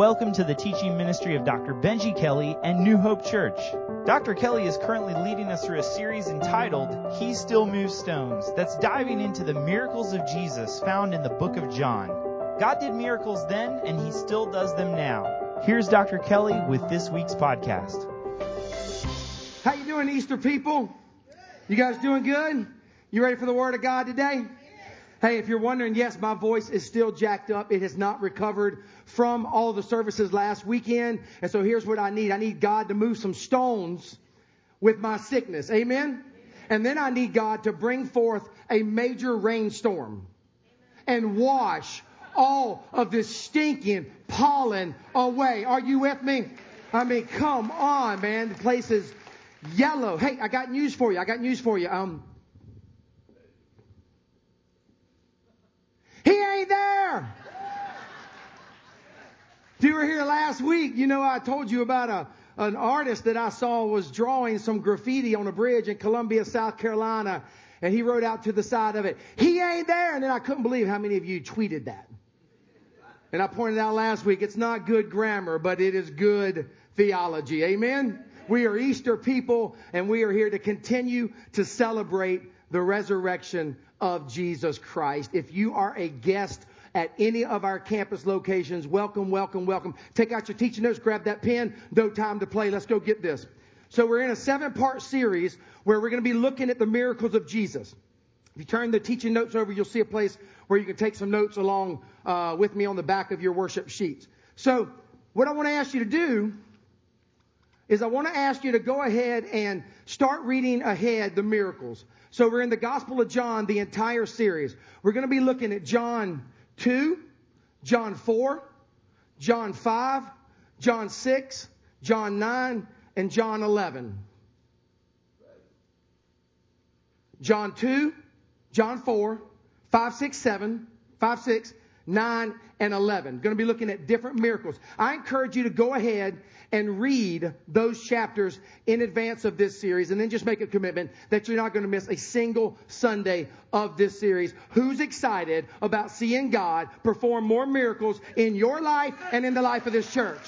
Welcome to the teaching ministry of Dr. Benji Kelly and New Hope Church. Dr. Kelly is currently leading us through a series entitled He Still Moves Stones that's diving into the miracles of Jesus found in the book of John. God did miracles then and he still does them now. Here's Dr. Kelly with this week's podcast. How you doing Easter people? You guys doing good? You ready for the word of God today? Hey, if you're wondering, yes, my voice is still jacked up. It has not recovered from all the services last weekend. And so here's what I need. I need God to move some stones with my sickness. Amen? And then I need God to bring forth a major rainstorm and wash all of this stinking pollen away. Are you with me? I mean, come on, man. The place is yellow. Hey, I got news for you. I got news for you. Um, He ain't there. If you were here last week, you know I told you about a an artist that I saw was drawing some graffiti on a bridge in Columbia, South Carolina, and he wrote out to the side of it, "He ain't there." And then I couldn't believe how many of you tweeted that. And I pointed out last week, it's not good grammar, but it is good theology. Amen. We are Easter people, and we are here to continue to celebrate the resurrection of Jesus Christ. If you are a guest at any of our campus locations, welcome, welcome, welcome. Take out your teaching notes, grab that pen. No time to play. Let's go get this. So we're in a seven part series where we're going to be looking at the miracles of Jesus. If you turn the teaching notes over, you'll see a place where you can take some notes along uh, with me on the back of your worship sheets. So what I want to ask you to do is I want to ask you to go ahead and start reading ahead the miracles. So we're in the Gospel of John, the entire series. We're going to be looking at John 2, John 4, John 5, John 6, John 9, and John 11. John 2, John 4, 5, 6, 7, 5, 6, 9, and 11. Going to be looking at different miracles. I encourage you to go ahead and read those chapters in advance of this series and then just make a commitment that you're not going to miss a single Sunday of this series. Who's excited about seeing God perform more miracles in your life and in the life of this church?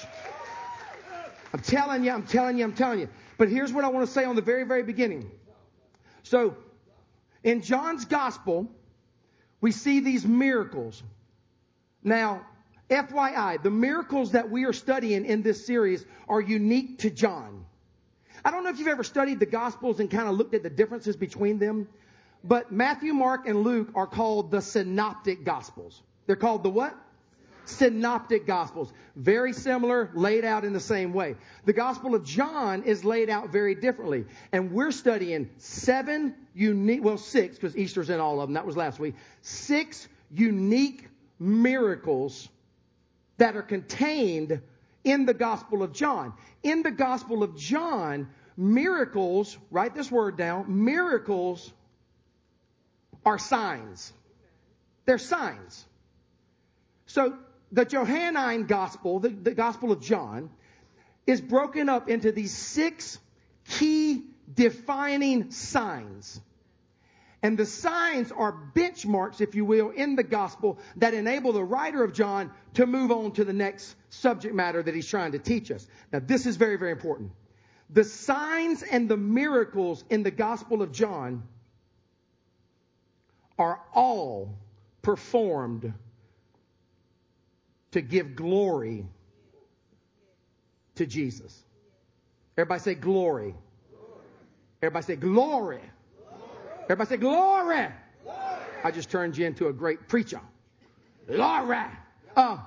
I'm telling you, I'm telling you, I'm telling you. But here's what I want to say on the very, very beginning. So, in John's gospel, we see these miracles. Now, FYI, the miracles that we are studying in this series are unique to John. I don't know if you've ever studied the Gospels and kind of looked at the differences between them, but Matthew, Mark, and Luke are called the Synoptic Gospels. They're called the what? Synoptic Gospels. Very similar, laid out in the same way. The Gospel of John is laid out very differently. And we're studying seven unique, well, six, because Easter's in all of them. That was last week. Six unique miracles that are contained in the Gospel of John. In the Gospel of John, miracles, write this word down, miracles are signs. They're signs. So the Johannine Gospel, the, the Gospel of John, is broken up into these six key defining signs. And the signs are benchmarks, if you will, in the gospel that enable the writer of John to move on to the next subject matter that he's trying to teach us. Now, this is very, very important. The signs and the miracles in the gospel of John are all performed to give glory to Jesus. Everybody say glory. Everybody say glory. Everybody say glory. glory. I just turned you into a great preacher. Glory. Uh,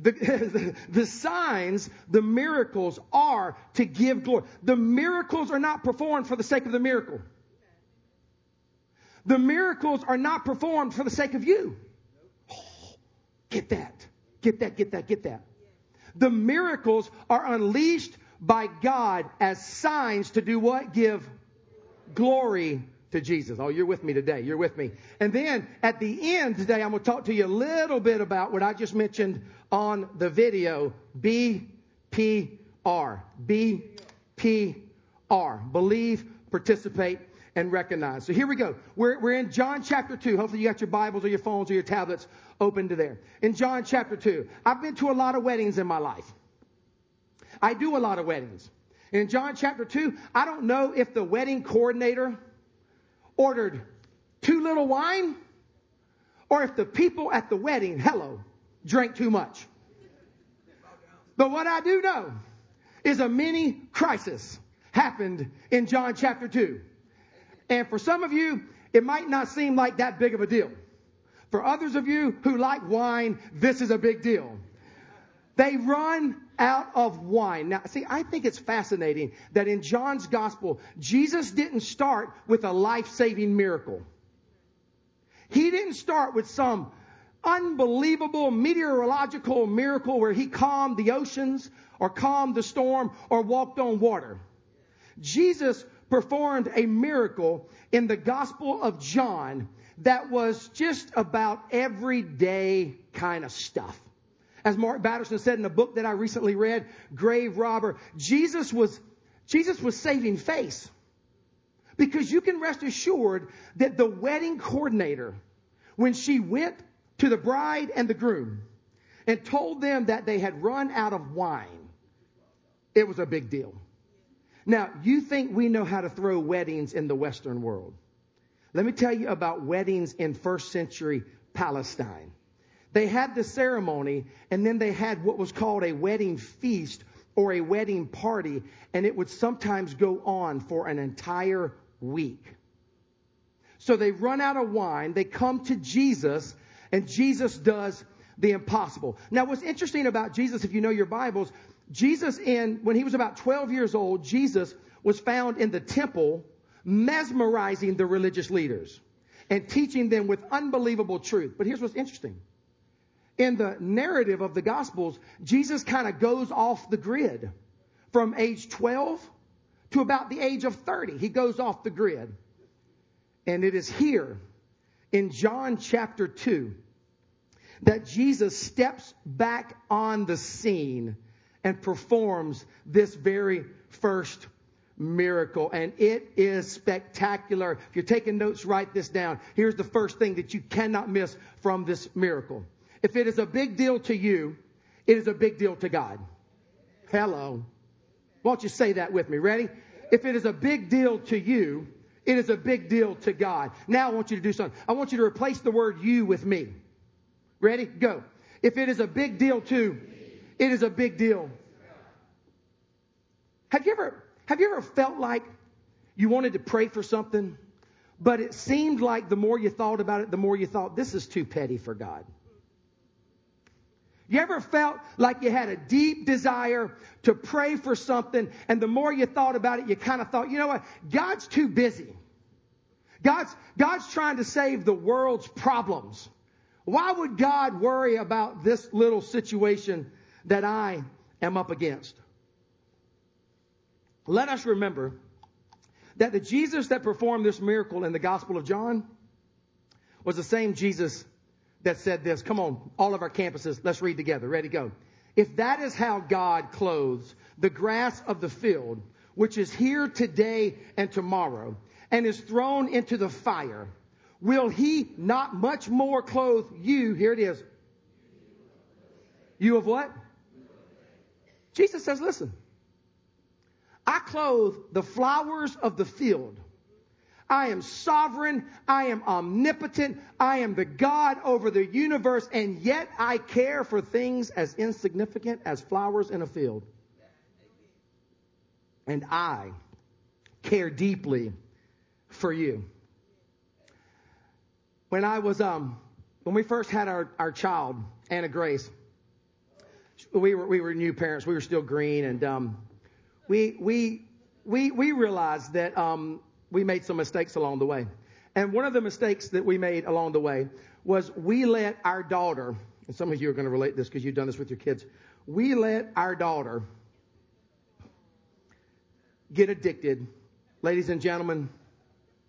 the, the, signs, the miracles are to give glory. The miracles are not performed for the sake of the miracle. The miracles are not performed for the sake of you. Oh, get that. Get that, get that, get that. The miracles are unleashed by God as signs to do what? Give glory to Jesus. Oh, you're with me today. You're with me. And then at the end today, I'm going to talk to you a little bit about what I just mentioned on the video BPR. BPR. Believe, participate, and recognize. So here we go. We're, we're in John chapter 2. Hopefully you got your Bibles or your phones or your tablets open to there. In John chapter 2. I've been to a lot of weddings in my life. I do a lot of weddings. In John chapter 2, I don't know if the wedding coordinator ordered too little wine or if the people at the wedding, hello, drank too much. But what I do know is a mini crisis happened in John chapter 2. And for some of you, it might not seem like that big of a deal. For others of you who like wine, this is a big deal. They run out of wine. Now, see, I think it's fascinating that in John's gospel, Jesus didn't start with a life-saving miracle. He didn't start with some unbelievable meteorological miracle where he calmed the oceans or calmed the storm or walked on water. Jesus performed a miracle in the Gospel of John that was just about everyday kind of stuff. As Mark Batterson said in a book that I recently read, Grave Robber, Jesus was, Jesus was saving face. Because you can rest assured that the wedding coordinator, when she went to the bride and the groom and told them that they had run out of wine, it was a big deal. Now, you think we know how to throw weddings in the Western world. Let me tell you about weddings in first century Palestine. They had the ceremony and then they had what was called a wedding feast or a wedding party, and it would sometimes go on for an entire week. So they run out of wine, they come to Jesus, and Jesus does the impossible. Now, what's interesting about Jesus, if you know your Bibles, Jesus in, when he was about 12 years old, Jesus was found in the temple mesmerizing the religious leaders and teaching them with unbelievable truth. But here's what's interesting. In the narrative of the Gospels, Jesus kind of goes off the grid from age 12 to about the age of 30. He goes off the grid. And it is here in John chapter 2 that Jesus steps back on the scene and performs this very first miracle. And it is spectacular. If you're taking notes, write this down. Here's the first thing that you cannot miss from this miracle. If it is a big deal to you, it is a big deal to God. Hello. Why don't you say that with me? Ready? If it is a big deal to you, it is a big deal to God. Now I want you to do something. I want you to replace the word you with me. Ready? Go. If it is a big deal to it is a big deal. Have you ever, have you ever felt like you wanted to pray for something, but it seemed like the more you thought about it, the more you thought, this is too petty for God? You ever felt like you had a deep desire to pray for something, and the more you thought about it, you kind of thought, you know what? God's too busy. God's, God's trying to save the world's problems. Why would God worry about this little situation that I am up against. Let us remember that the Jesus that performed this miracle in the Gospel of John was the same Jesus that said this. Come on, all of our campuses, let's read together. Ready, go. If that is how God clothes the grass of the field, which is here today and tomorrow, and is thrown into the fire, will he not much more clothe you? Here it is. You of what? Jesus says, listen, I clothe the flowers of the field. I am sovereign. I am omnipotent. I am the God over the universe, and yet I care for things as insignificant as flowers in a field. And I care deeply for you. When I was, um, when we first had our, our child, Anna Grace, we were we were new parents. We were still green, and um, we we we we realized that um, we made some mistakes along the way. And one of the mistakes that we made along the way was we let our daughter, and some of you are going to relate this because you've done this with your kids. We let our daughter get addicted. Ladies and gentlemen,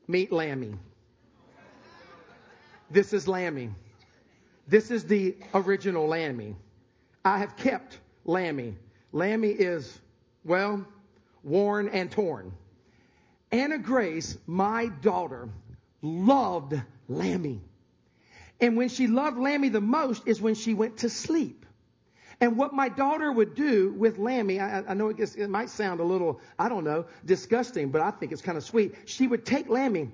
meet Lammy. This is Lammy. This is the original Lammy. I have kept Lammy. Lammy is, well, worn and torn. Anna Grace, my daughter, loved Lammy. And when she loved Lammy the most is when she went to sleep. And what my daughter would do with Lammy, I, I know it, gets, it might sound a little, I don't know, disgusting, but I think it's kind of sweet. She would take Lammy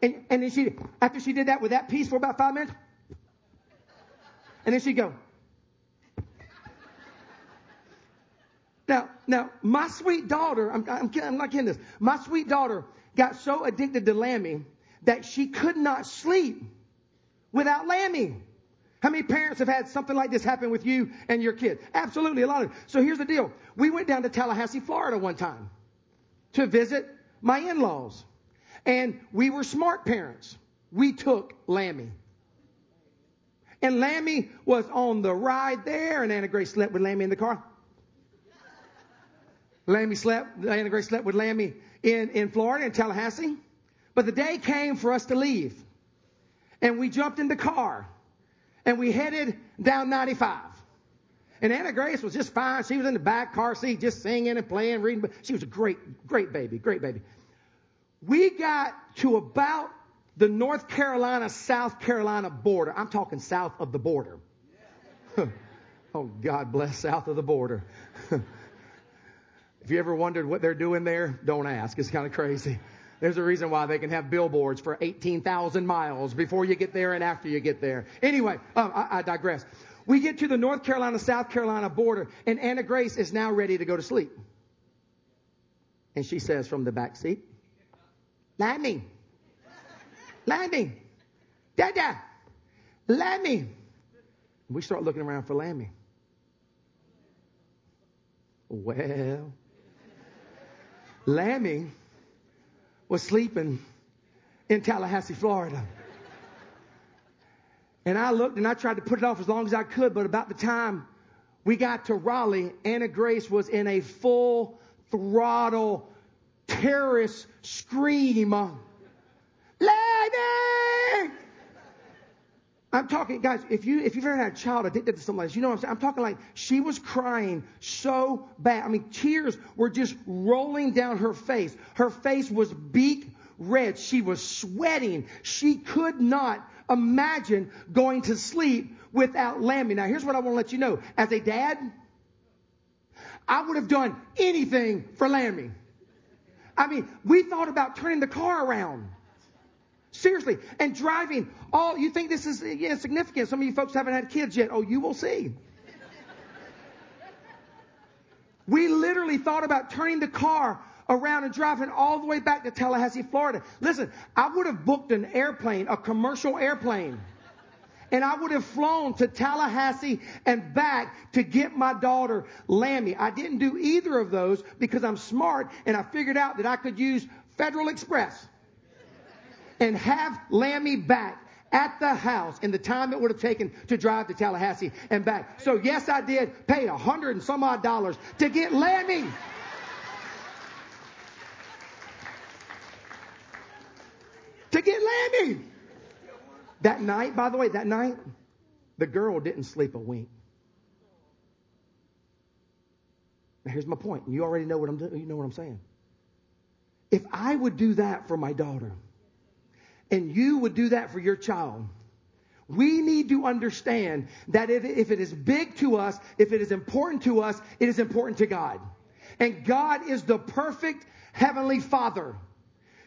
And, and then she, after she did that with that piece for about five minutes, and then she'd go. Now, my sweet daughter, I'm, I'm, I'm not kidding this. My sweet daughter got so addicted to Lammy that she could not sleep without Lammy. How many parents have had something like this happen with you and your kid? Absolutely, a lot of. So here's the deal. We went down to Tallahassee, Florida one time to visit my in-laws. And we were smart parents. We took Lammy. And Lammy was on the ride there, and Anna Grace slept with Lammy in the car. Lammy slept, Anna Grace slept with Lammy in, in Florida, in Tallahassee. But the day came for us to leave. And we jumped in the car. And we headed down 95. And Anna Grace was just fine. She was in the back car seat, just singing and playing, reading. She was a great, great baby, great baby. We got to about the North Carolina, South Carolina border. I'm talking south of the border. oh, God bless south of the border. if you ever wondered what they're doing there, don't ask. It's kind of crazy. There's a reason why they can have billboards for 18,000 miles before you get there and after you get there. Anyway, um, I, I digress. We get to the North Carolina, South Carolina border, and Anna Grace is now ready to go to sleep. And she says from the back seat, Lammy. Lammy. Dada. Lammy. We start looking around for Lammy. Well, Lammy was sleeping in Tallahassee, Florida. And I looked and I tried to put it off as long as I could, but about the time we got to Raleigh, Anna Grace was in a full throttle terrorist scream, Lady! I'm talking, guys, if you, if you've ever had a child addicted to something like this, you know what I'm saying? I'm talking like she was crying so bad. I mean, tears were just rolling down her face. Her face was beak red. She was sweating. She could not imagine going to sleep without Lammy. Now, here's what I want to let you know. As a dad, I would have done anything for Lammy. I mean, we thought about turning the car around. Seriously. And driving all, you think this is yeah, significant. Some of you folks haven't had kids yet. Oh, you will see. we literally thought about turning the car around and driving all the way back to Tallahassee, Florida. Listen, I would have booked an airplane, a commercial airplane and I would have flown to Tallahassee and back to get my daughter Lammy. I didn't do either of those because I'm smart and I figured out that I could use Federal Express and have Lammy back at the house in the time it would have taken to drive to Tallahassee and back. So yes, I did pay a hundred and some odd dollars to get Lammy. to get Lammy. That night, by the way, that night, the girl didn't sleep a wink. Now here's my point. You already know what I'm doing. You know what I'm saying. If I would do that for my daughter, and you would do that for your child, we need to understand that if, if it is big to us, if it is important to us, it is important to God. And God is the perfect heavenly father.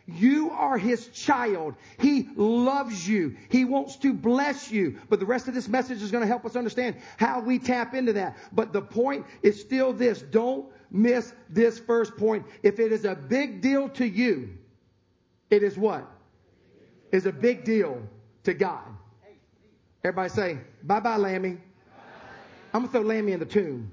You are his child. He loves you. He wants to bless you. But the rest of this message is going to help us understand how we tap into that. But the point is still this. Don't miss this first point. If it is a big deal to you, it is what? Is a big deal to God. Everybody say, bye bye, Lammy. I'm going to throw Lammy in the tomb.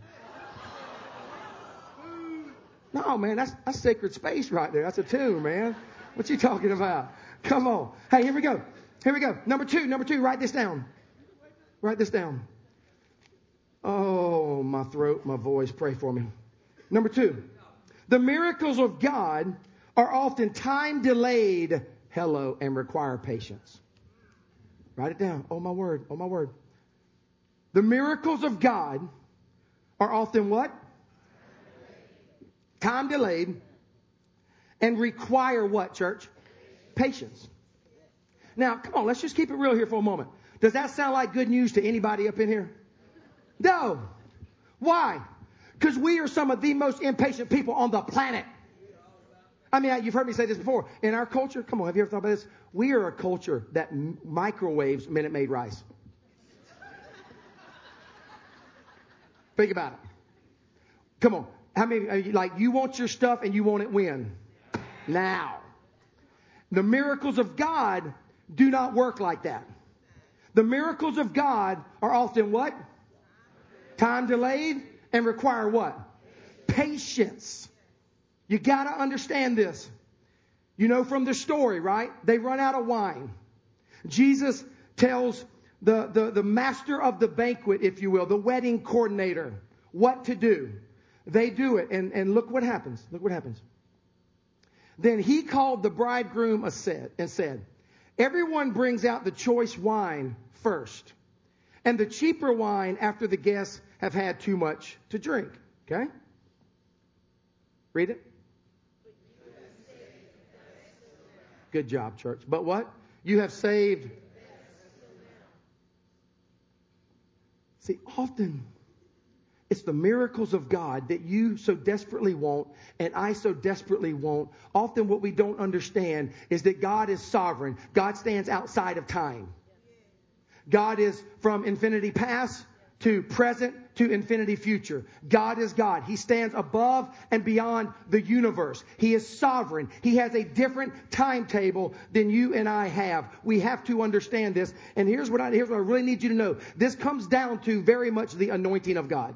No, man, that's, that's sacred space right there. That's a tomb, man. What you talking about? Come on. Hey, here we go. Here we go. Number two, number two, write this down. Write this down. Oh, my throat, my voice, pray for me. Number two, the miracles of God are often time delayed, hello, and require patience. Write it down. Oh, my word. Oh, my word. The miracles of God are often what? time delayed, and require what, church? Patience. Now, come on, let's just keep it real here for a moment. Does that sound like good news to anybody up in here? No. Why? Because we are some of the most impatient people on the planet. I mean, you've heard me say this before. In our culture, come on, have you ever thought about this? We are a culture that microwaves Minute Maid rice. Think about it. Come on. How many, uh, like, you want your stuff and you want it when? Now. The miracles of God do not work like that. The miracles of God are often what? Time delayed and require what? Patience. You gotta understand this. You know from the story, right? They run out of wine. Jesus tells the, the, the master of the banquet, if you will, the wedding coordinator, what to do. They do it, and, and look what happens. Look what happens. Then he called the bridegroom and said, Everyone brings out the choice wine first, and the cheaper wine after the guests have had too much to drink. Okay? Read it. Good job, church. But what? You have saved. See, often it's the miracles of God that you so desperately want and I so desperately want. Often what we don't understand is that God is sovereign. God stands outside of time. God is from infinity past to present to infinity future. God is God. He stands above and beyond the universe. He is sovereign. He has a different timetable than you and I have. We have to understand this. And here's what I, here's what I really need you to know. This comes down to very much the anointing of God.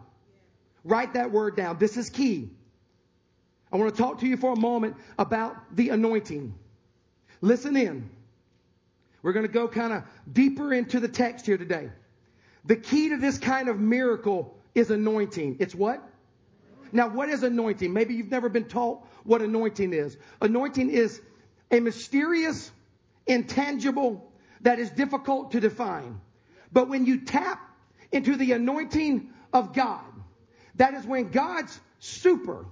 Write that word down. This is key. I want to talk to you for a moment about the anointing. Listen in. We're going to go kind of deeper into the text here today. The key to this kind of miracle is anointing. It's what? Now, what is anointing? Maybe you've never been taught what anointing is. Anointing is a mysterious, intangible, that is difficult to define. But when you tap into the anointing of God, that is when God's super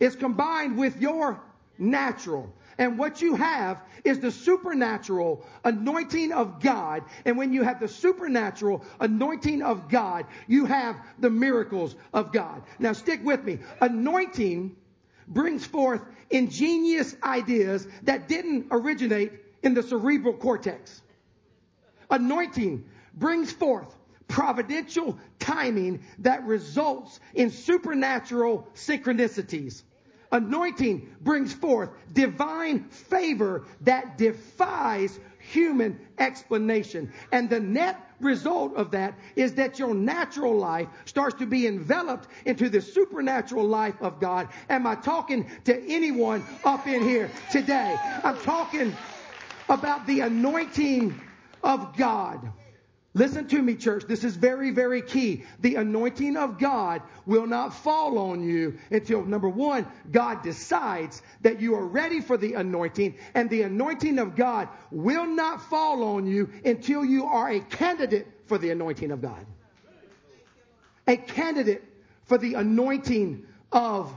is combined with your natural. And what you have is the supernatural anointing of God. And when you have the supernatural anointing of God, you have the miracles of God. Now stick with me. Anointing brings forth ingenious ideas that didn't originate in the cerebral cortex. Anointing brings forth providential timing that results in supernatural synchronicities. Anointing brings forth divine favor that defies human explanation. And the net result of that is that your natural life starts to be enveloped into the supernatural life of God. Am I talking to anyone up in here today? I'm talking about the anointing of God. Listen to me, church. This is very, very key. The anointing of God will not fall on you until number one, God decides that you are ready for the anointing, and the anointing of God will not fall on you until you are a candidate for the anointing of God. A candidate for the anointing of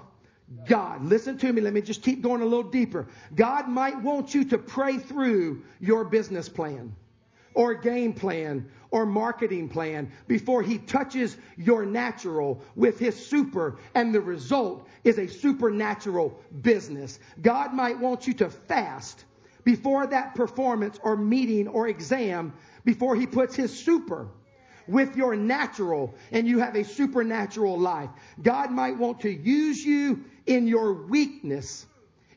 God. Listen to me. Let me just keep going a little deeper. God might want you to pray through your business plan or game plan or marketing plan before he touches your natural with his super and the result is a supernatural business. God might want you to fast before that performance or meeting or exam before he puts his super with your natural and you have a supernatural life. God might want to use you in your weakness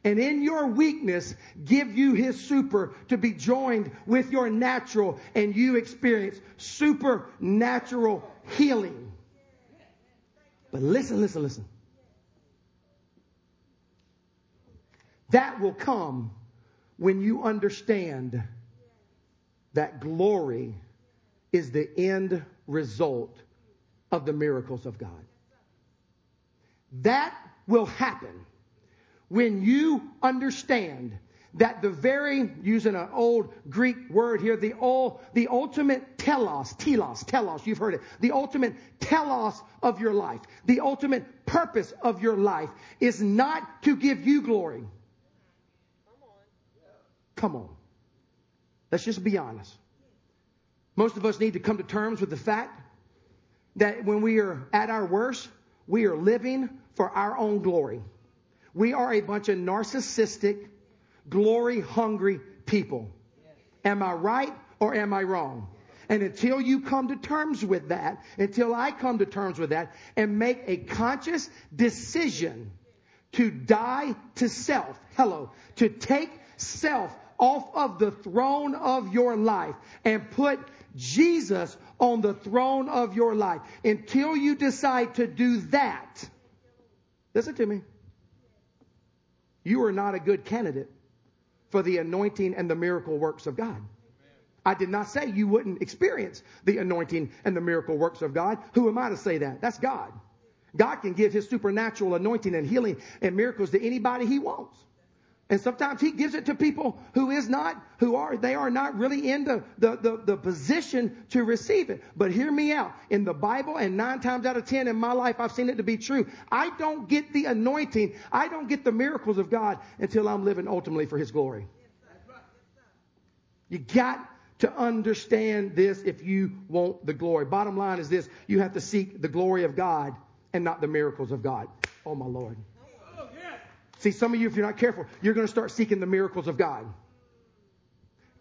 and in your weakness give you his super to be joined with your natural and you experience supernatural healing. But listen, listen, listen. That will come when you understand that glory is the end result of the miracles of God. That will happen when you understand that the very, using an old Greek word here, the, all, the ultimate telos, telos, telos, you've heard it, the ultimate telos of your life, the ultimate purpose of your life is not to give you glory. Come on. Let's just be honest. Most of us need to come to terms with the fact that when we are at our worst, we are living for our own glory. We are a bunch of narcissistic, glory hungry people. Am I right or am I wrong? And until you come to terms with that, until I come to terms with that and make a conscious decision to die to self, hello, to take self off of the throne of your life and put Jesus on the throne of your life. Until you decide to do that, listen to me. You are not a good candidate for the anointing and the miracle works of God. I did not say you wouldn't experience the anointing and the miracle works of God. Who am I to say that? That's God. God can give his supernatural anointing and healing and miracles to anybody he wants. And sometimes he gives it to people who is not, who are, they are not really in the, the, the, the, position to receive it. But hear me out. In the Bible, and nine times out of ten in my life, I've seen it to be true. I don't get the anointing. I don't get the miracles of God until I'm living ultimately for his glory. You got to understand this if you want the glory. Bottom line is this. You have to seek the glory of God and not the miracles of God. Oh my Lord. See, some of you, if you're not careful, you're going to start seeking the miracles of God.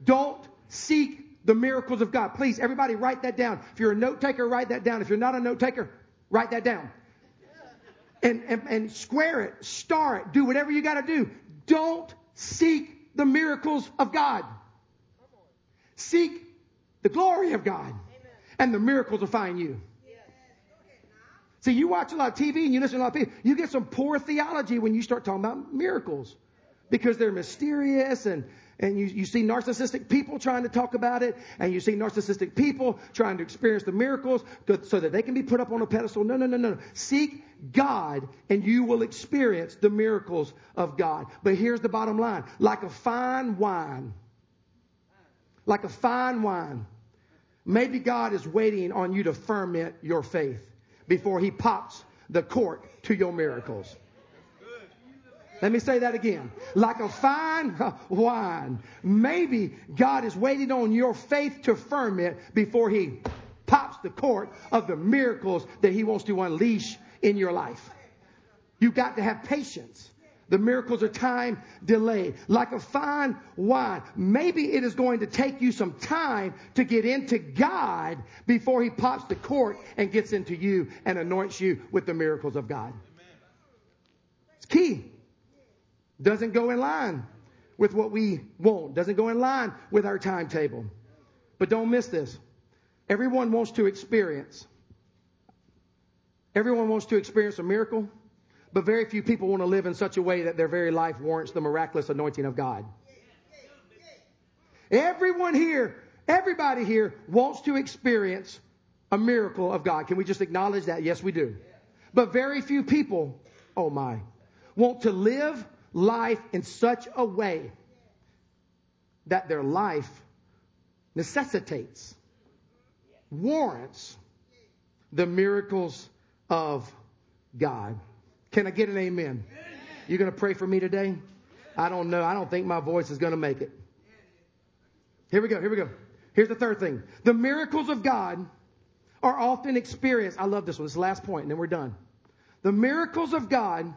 Don't seek the miracles of God. Please, everybody write that down. If you're a note taker, write that down. If you're not a note taker, write that down. And, and, and square it, star it, do whatever you got to do. Don't seek the miracles of God. Seek the glory of God. And the miracles will find you. See, you watch a lot of TV and you listen to a lot of people, you get some poor theology when you start talking about miracles because they're mysterious and, and you, you see narcissistic people trying to talk about it and you see narcissistic people trying to experience the miracles so that they can be put up on a pedestal. No, no, no, no. Seek God and you will experience the miracles of God. But here's the bottom line. Like a fine wine, like a fine wine, maybe God is waiting on you to ferment your faith before he pops the cork to your miracles. Let me say that again. Like a fine wine. Maybe God is waiting on your faith to ferment before he pops the cork of the miracles that he wants to unleash in your life. You've got to have patience. The miracles are time delayed. Like a fine wine. Maybe it is going to take you some time to get into God before He pops the cork and gets into you and anoints you with the miracles of God. It's key. Doesn't go in line with what we want. Doesn't go in line with our timetable. But don't miss this. Everyone wants to experience. Everyone wants to experience a miracle. But very few people want to live in such a way that their very life warrants the miraculous anointing of God. Everyone here, everybody here wants to experience a miracle of God. Can we just acknowledge that? Yes, we do. But very few people, oh my, want to live life in such a way that their life necessitates, warrants the miracles of God. Can I get an amen? You're going to pray for me today? I don't know. I don't think my voice is going to make it. Here we go. Here we go. Here's the third thing. The miracles of God are often experienced. I love this one. This is the last point, and then we're done. The miracles of God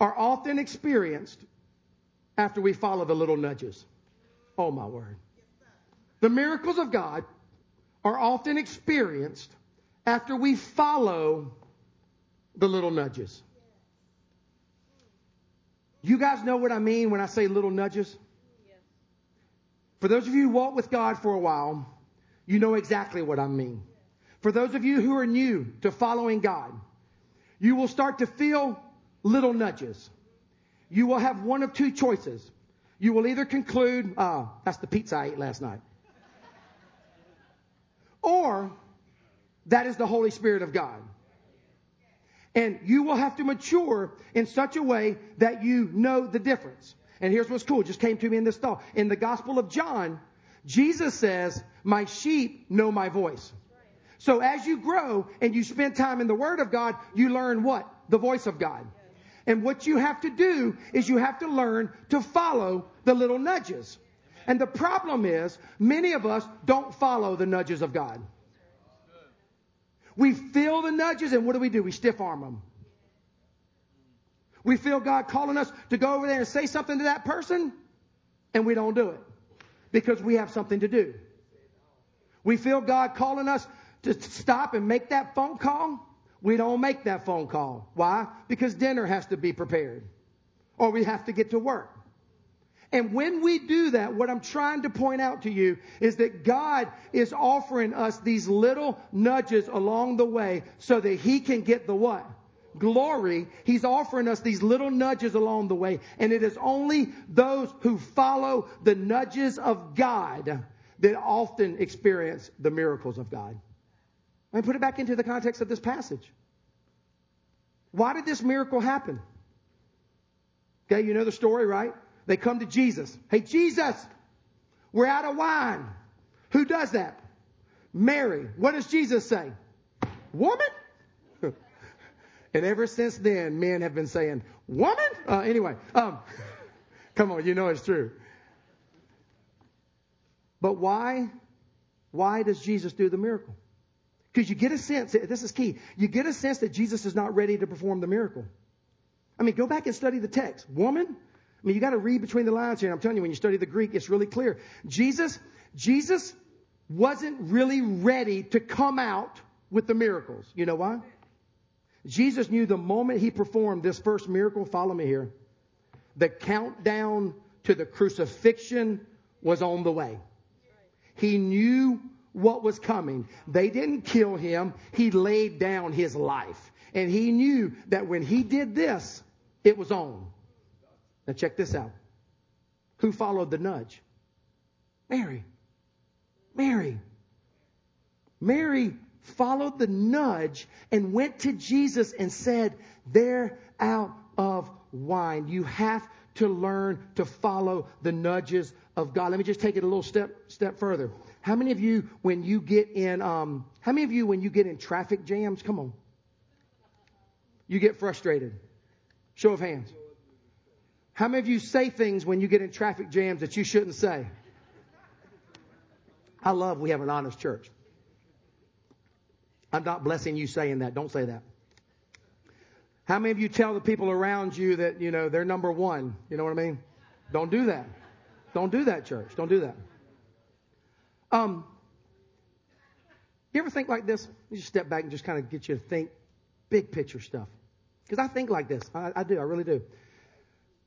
are often experienced after we follow the little nudges. Oh, my word. The miracles of God are often experienced after we follow the little nudges. You guys know what I mean when I say little nudges? For those of you who walk with God for a while, you know exactly what I mean. For those of you who are new to following God, you will start to feel little nudges. You will have one of two choices. You will either conclude, ah, that's the pizza I ate last night. Or, that is the Holy Spirit of God. And you will have to mature in such a way that you know the difference. And here's what's cool. It just came to me in this thought. In the Gospel of John, Jesus says, my sheep know my voice. So as you grow and you spend time in the Word of God, you learn what? The voice of God. And what you have to do is you have to learn to follow the little nudges. And the problem is, many of us don't follow the nudges of God. We feel the nudges, and what do we do? We stiff arm them. We feel God calling us to go over there and say something to that person, and we don't do it because we have something to do. We feel God calling us to stop and make that phone call. We don't make that phone call. Why? Because dinner has to be prepared or we have to get to work. And when we do that, what I'm trying to point out to you is that God is offering us these little nudges along the way so that He can get the what? Glory. He's offering us these little nudges along the way. And it is only those who follow the nudges of God that often experience the miracles of God. Let me put it back into the context of this passage. Why did this miracle happen? Okay, you know the story, right? They come to Jesus. Hey, Jesus, we're out of wine. Who does that? Mary. What does Jesus say? Woman? and ever since then, men have been saying, woman? Uh, anyway, um, come on, you know it's true. But why, why does Jesus do the miracle? Because you get a sense, this is key, you get a sense that Jesus is not ready to perform the miracle. I mean, go back and study the text. Woman, I mean, you got to read between the lines here. I'm telling you, when you study the Greek, it's really clear. Jesus, Jesus wasn't really ready to come out with the miracles. You know why? Jesus knew the moment he performed this first miracle, follow me here, the countdown to the crucifixion was on the way. He knew what was coming. They didn't kill him. He laid down his life. And he knew that when he did this, it was on. Now check this out. Who followed the nudge? Mary. Mary. Mary followed the nudge and went to Jesus and said, They're out of wine. You have to learn to follow the nudges of God. Let me just take it a little step step further. How many of you, when you get in, um, how many of you, when you get in traffic jams, come on, you get frustrated? Show of hands. How many of you say things when you get in traffic jams that you shouldn't say? I love we have an honest church. I'm not blessing you saying that. Don't say that. How many of you tell the people around you that, you know, they're number one? You know what I mean? Don't do that. Don't do that, church. Don't do that. Um, you ever think like this? You just step back and just kind of get you to think big picture stuff. Because I think like this. I, I, do. I really do.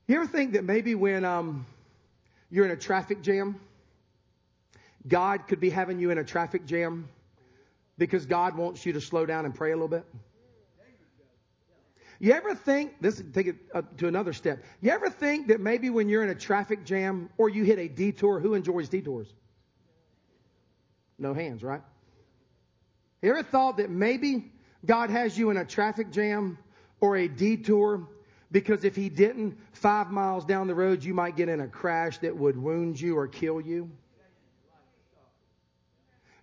You ever think that maybe when um, you're in a traffic jam, God could be having you in a traffic jam because God wants you to slow down and pray a little bit? You ever think, this take it uh, to another step. You ever think that maybe when you're in a traffic jam or you hit a detour, who enjoys detours? No hands, right? You ever thought that maybe God has you in a traffic jam or a detour because if he didn't, five miles down the road, you might get in a crash that would wound you or kill you?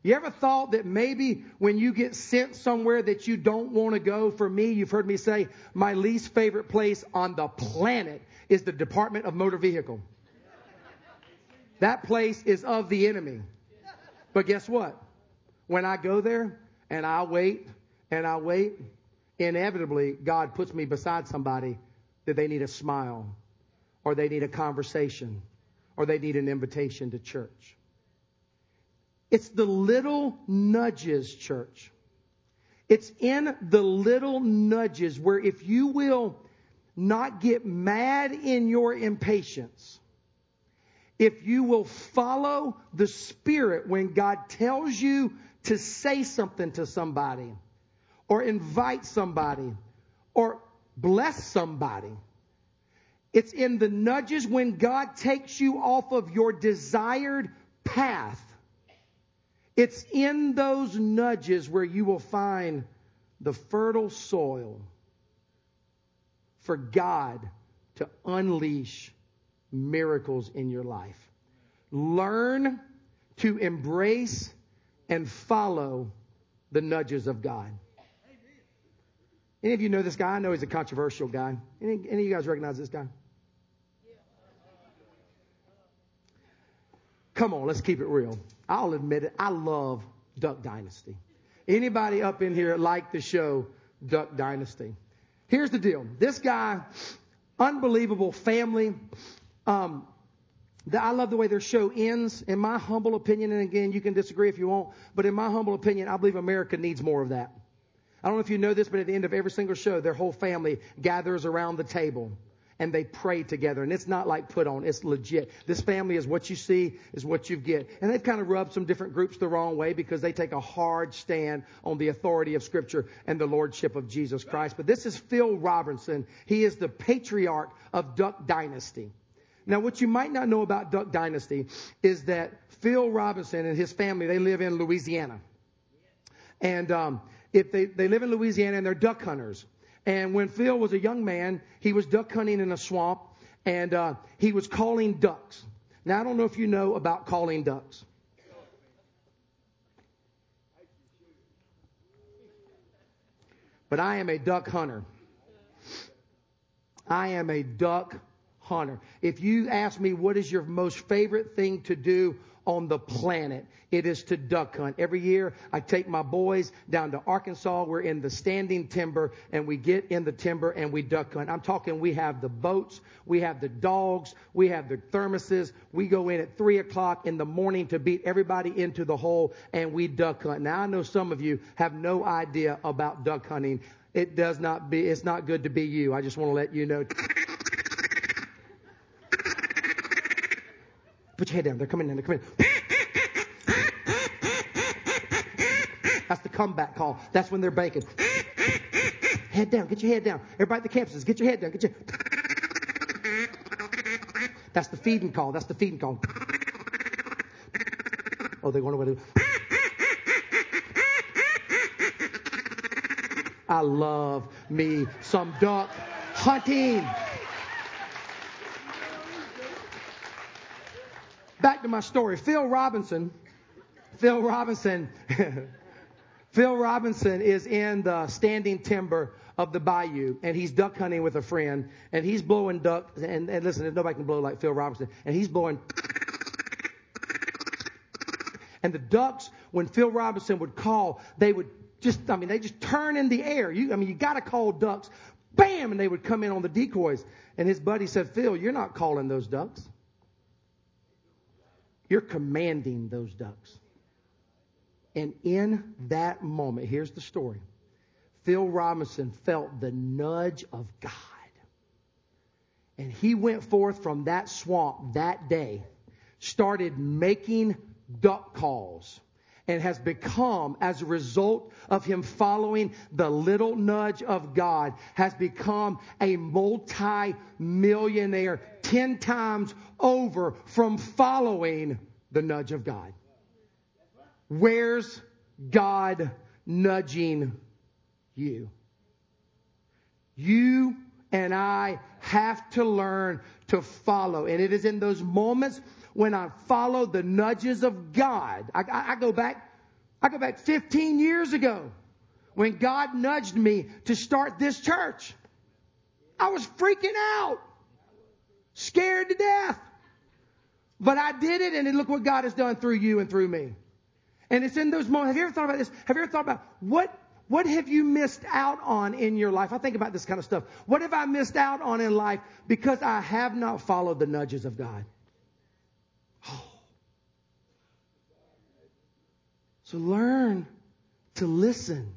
You ever thought that maybe when you get sent somewhere that you don't want to go, for me, you've heard me say, my least favorite place on the planet is the Department of Motor Vehicle. That place is of the enemy. But guess what? When I go there and I wait and I wait, inevitably God puts me beside somebody that they need a smile or they need a conversation or they need an invitation to church. It's the little nudges, church. It's in the little nudges where if you will not get mad in your impatience, if you will follow the Spirit when God tells you to say something to somebody, or invite somebody, or bless somebody, it's in the nudges when God takes you off of your desired path it's in those nudges where you will find the fertile soil for God to unleash miracles in your life. Learn to embrace and follow the nudges of God. Any of you know this guy? I know he's a controversial guy. Any, any of you guys recognize this guy? Come on, let's keep it real. I'll admit it. I love Duck Dynasty. Anybody up in here like the show Duck Dynasty? Here's the deal. This guy, unbelievable family. Um, the, I love the way their show ends. In my humble opinion, and again, you can disagree if you want, but in my humble opinion, I believe America needs more of that. I don't know if you know this, but at the end of every single show, their whole family gathers around the table and they pray together. And it's not like put on, it's legit. This family is what you see, is what you get. And they've kind of rubbed some different groups the wrong way because they take a hard stand on the authority of Scripture and the Lordship of Jesus Christ. But this is Phil Robertson. He is the patriarch of Duck Dynasty. Now, what you might not know about Duck Dynasty is that Phil Robertson and his family, they live in Louisiana. And um, if they, they live in Louisiana and they're duck hunters. And when Phil was a young man, he was duck hunting in a swamp and uh, he was calling ducks. Now, I don't know if you know about calling ducks. But I am a duck hunter. I am a duck hunter. If you ask me what is your most favorite thing to do on the planet. It is to duck hunt. Every year I take my boys down to Arkansas. We're in the standing timber and we get in the timber and we duck hunt. I'm talking we have the boats, we have the dogs, we have the thermoses. We go in at three o'clock in the morning to beat everybody into the hole and we duck hunt. Now I know some of you have no idea about duck hunting. It does not be, it's not good to be you. I just want to let you know. Put your head down. They're coming in. They're coming in. That's the comeback call. That's when they're baking. head down. Get your head down. Everybody at the campuses, get your head down. Get your. That's the feeding call. That's the feeding call. Oh, they're want to. I love me some duck hunting. To my story. Phil Robertson, Phil Robertson, Phil Robertson is in the standing timber of the bayou and he's duck hunting with a friend and he's blowing duck and, and listen, there's nobody can blow like Phil Robertson and he's blowing and the ducks, when Phil Robertson would call, they would just, I mean, they just turn in the air. You, I mean, you gotta call ducks. Bam! And they would come in on the decoys. And his buddy said, Phil, you're not calling those ducks. You're commanding those ducks. And in that moment, here's the story Phil Robertson felt the nudge of God. And he went forth from that swamp that day, started making duck calls, and has become, as a result of him following the little nudge of God, has become a multi millionaire 10 times over from following the nudge of God. Where's God nudging you? You and I have to learn to follow. And it is in those moments when I follow the nudges of God. I, I, I go back, I go back 15 years ago when God nudged me to start this church. I was freaking out, scared to death. But I did it, and look what God has done through you and through me. And it's in those moments. Have you ever thought about this? Have you ever thought about what what have you missed out on in your life? I think about this kind of stuff. What have I missed out on in life because I have not followed the nudges of God? Oh. So learn to listen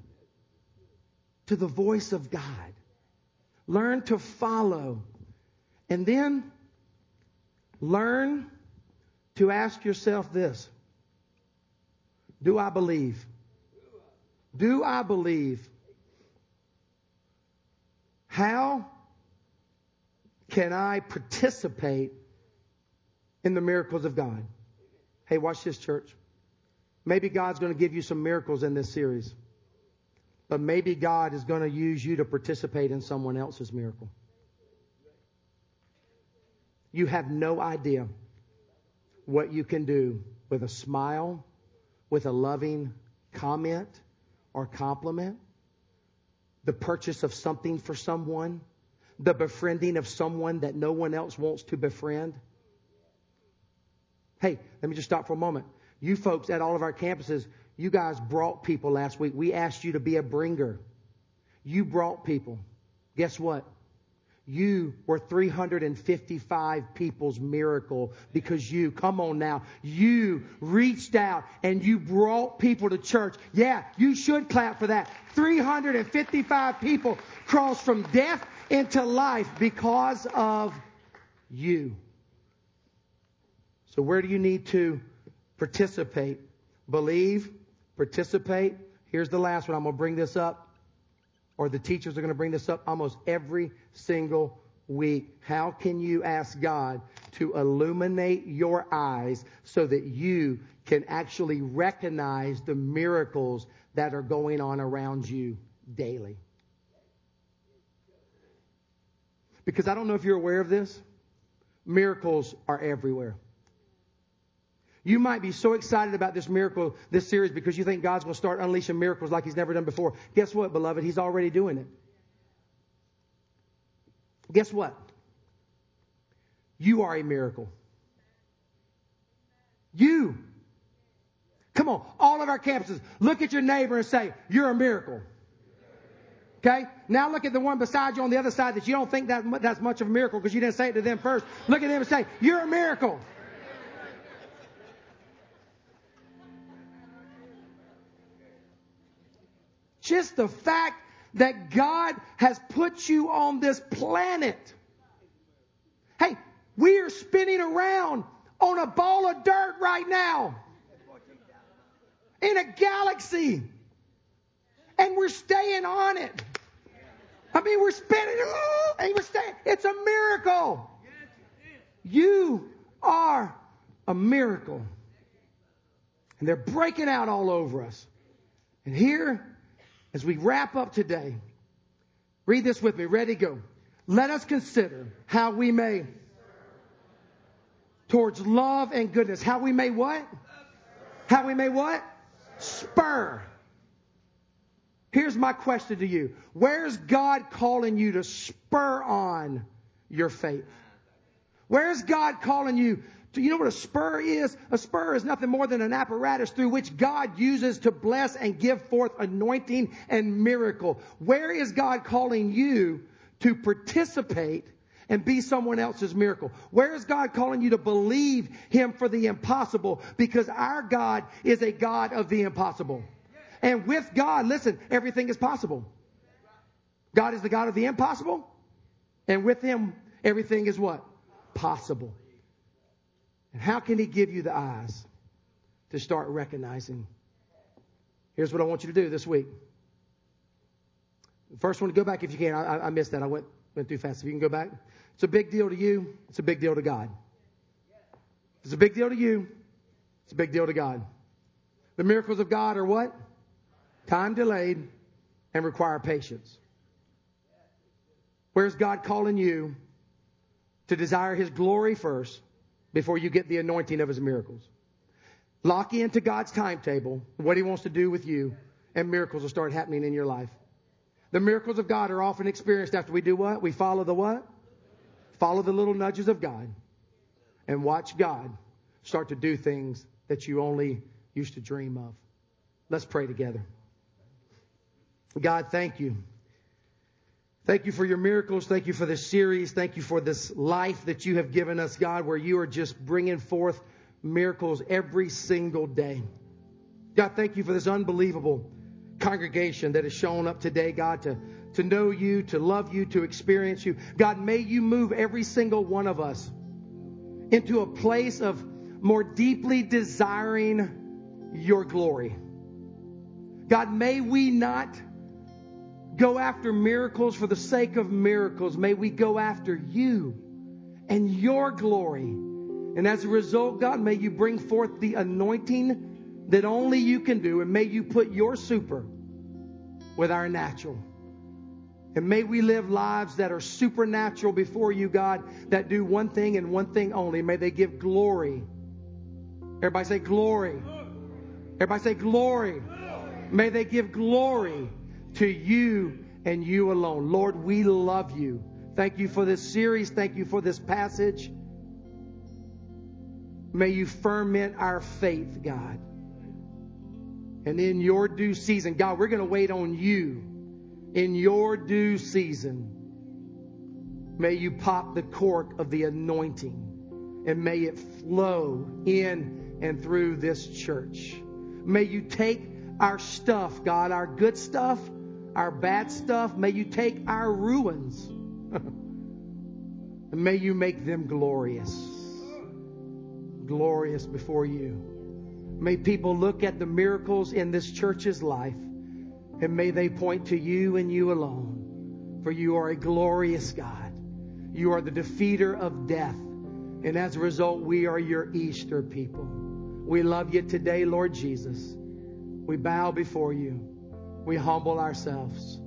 to the voice of God. Learn to follow. And then learn to ask yourself this Do I believe? Do I believe? How can I participate in the miracles of God? Hey, watch this, church. Maybe God's going to give you some miracles in this series. But maybe God is going to use you to participate in someone else's miracle. You have no idea what you can do with a smile, with a loving comment or compliment, the purchase of something for someone, the befriending of someone that no one else wants to befriend. Hey, let me just stop for a moment. You folks at all of our campuses, you guys brought people last week. We asked you to be a bringer. You brought people. Guess what? You were 355 people's miracle because you, come on now, you reached out and you brought people to church. Yeah, you should clap for that. 355 people crossed from death into life because of you. So where do you need to participate? Believe, participate. Here's the last one. I'm going to bring this up or the teachers are going to bring this up almost every single week. How can you ask God to illuminate your eyes so that you can actually recognize the miracles that are going on around you daily? Because I don't know if you're aware of this. Miracles are everywhere. You might be so excited about this miracle, this series, because you think God's going to start unleashing miracles like He's never done before. Guess what, beloved? He's already doing it. Guess what? You are a miracle. You. Come on, all of our campuses, look at your neighbor and say, You're a miracle. Okay? Now look at the one beside you on the other side that you don't think that, that's much of a miracle because you didn't say it to them first. Look at them and say, You're a miracle. Just the fact that God has put you on this planet. Hey, we are spinning around on a ball of dirt right now in a galaxy, and we're staying on it. I mean, we're spinning, uh, and we're staying. It's a miracle. You are a miracle. And they're breaking out all over us. And here as we wrap up today, read this with me. Ready, go. Let us consider how we may, towards love and goodness, how we may what? How we may what? Spur. Here's my question to you. Where's God calling you to spur on your faith? Where's God calling you do you know what a spur is? A spur is nothing more than an apparatus through which God uses to bless and give forth anointing and miracle. Where is God calling you to participate and be someone else's miracle? Where is God calling you to believe Him for the impossible? Because our God is a God of the impossible. And with God, listen, everything is possible. God is the God of the impossible. And with Him, everything is what? Possible. And how can He give you the eyes to start recognizing? Here's what I want you to do this week. First one, to go back if you can. I, I missed that. I went, went too fast. If you can go back. It's a big deal to you. It's a big deal to God. It's a big deal to you. It's a big deal to God. The miracles of God are what? Time delayed and require patience. Where's God calling you to desire His glory first before you get the anointing of his miracles. Lock into God's timetable, what he wants to do with you, and miracles will start happening in your life. The miracles of God are often experienced after we do what? We follow the what? Follow the little nudges of God and watch God start to do things that you only used to dream of. Let's pray together. God, thank you Thank you for your miracles. Thank you for this series. Thank you for this life that you have given us, God, where you are just bringing forth miracles every single day. God, thank you for this unbelievable congregation that has shown up today, God, to, to know you, to love you, to experience you. God, may you move every single one of us into a place of more deeply desiring your glory. God, may we not go after miracles for the sake of miracles. May we go after you and your glory. And as a result, God, may you bring forth the anointing that only you can do, and may you put your super with our natural. And may we live lives that are supernatural before you, God, that do one thing and one thing only. May they give glory. Everybody say glory. Everybody say glory. May they give glory to you and you alone. Lord, we love you. Thank you for this series. Thank you for this passage. May you ferment our faith, God. And in your due season, God, we're going to wait on you. In your due season, may you pop the cork of the anointing and may it flow in and through this church. May you take our stuff, God, our good stuff, our bad stuff. May you take our ruins and may you make them glorious. Glorious before you. May people look at the miracles in this church's life and may they point to you and you alone. For you are a glorious God. You are the defeater of death. And as a result, we are your Easter people. We love you today, Lord Jesus. We bow before you. We humble ourselves.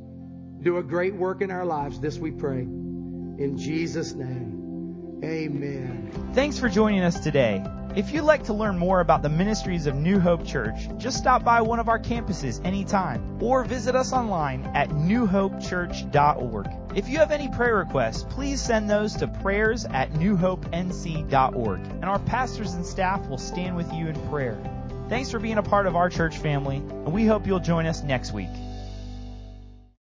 Do a great work in our lives. This we pray. In Jesus' name, amen. Thanks for joining us today. If you'd like to learn more about the ministries of New Hope Church, just stop by one of our campuses anytime or visit us online at newhopechurch.org. If you have any prayer requests, please send those to prayers at newhopenc.org and our pastors and staff will stand with you in prayer. Thanks for being a part of our church family, and we hope you'll join us next week.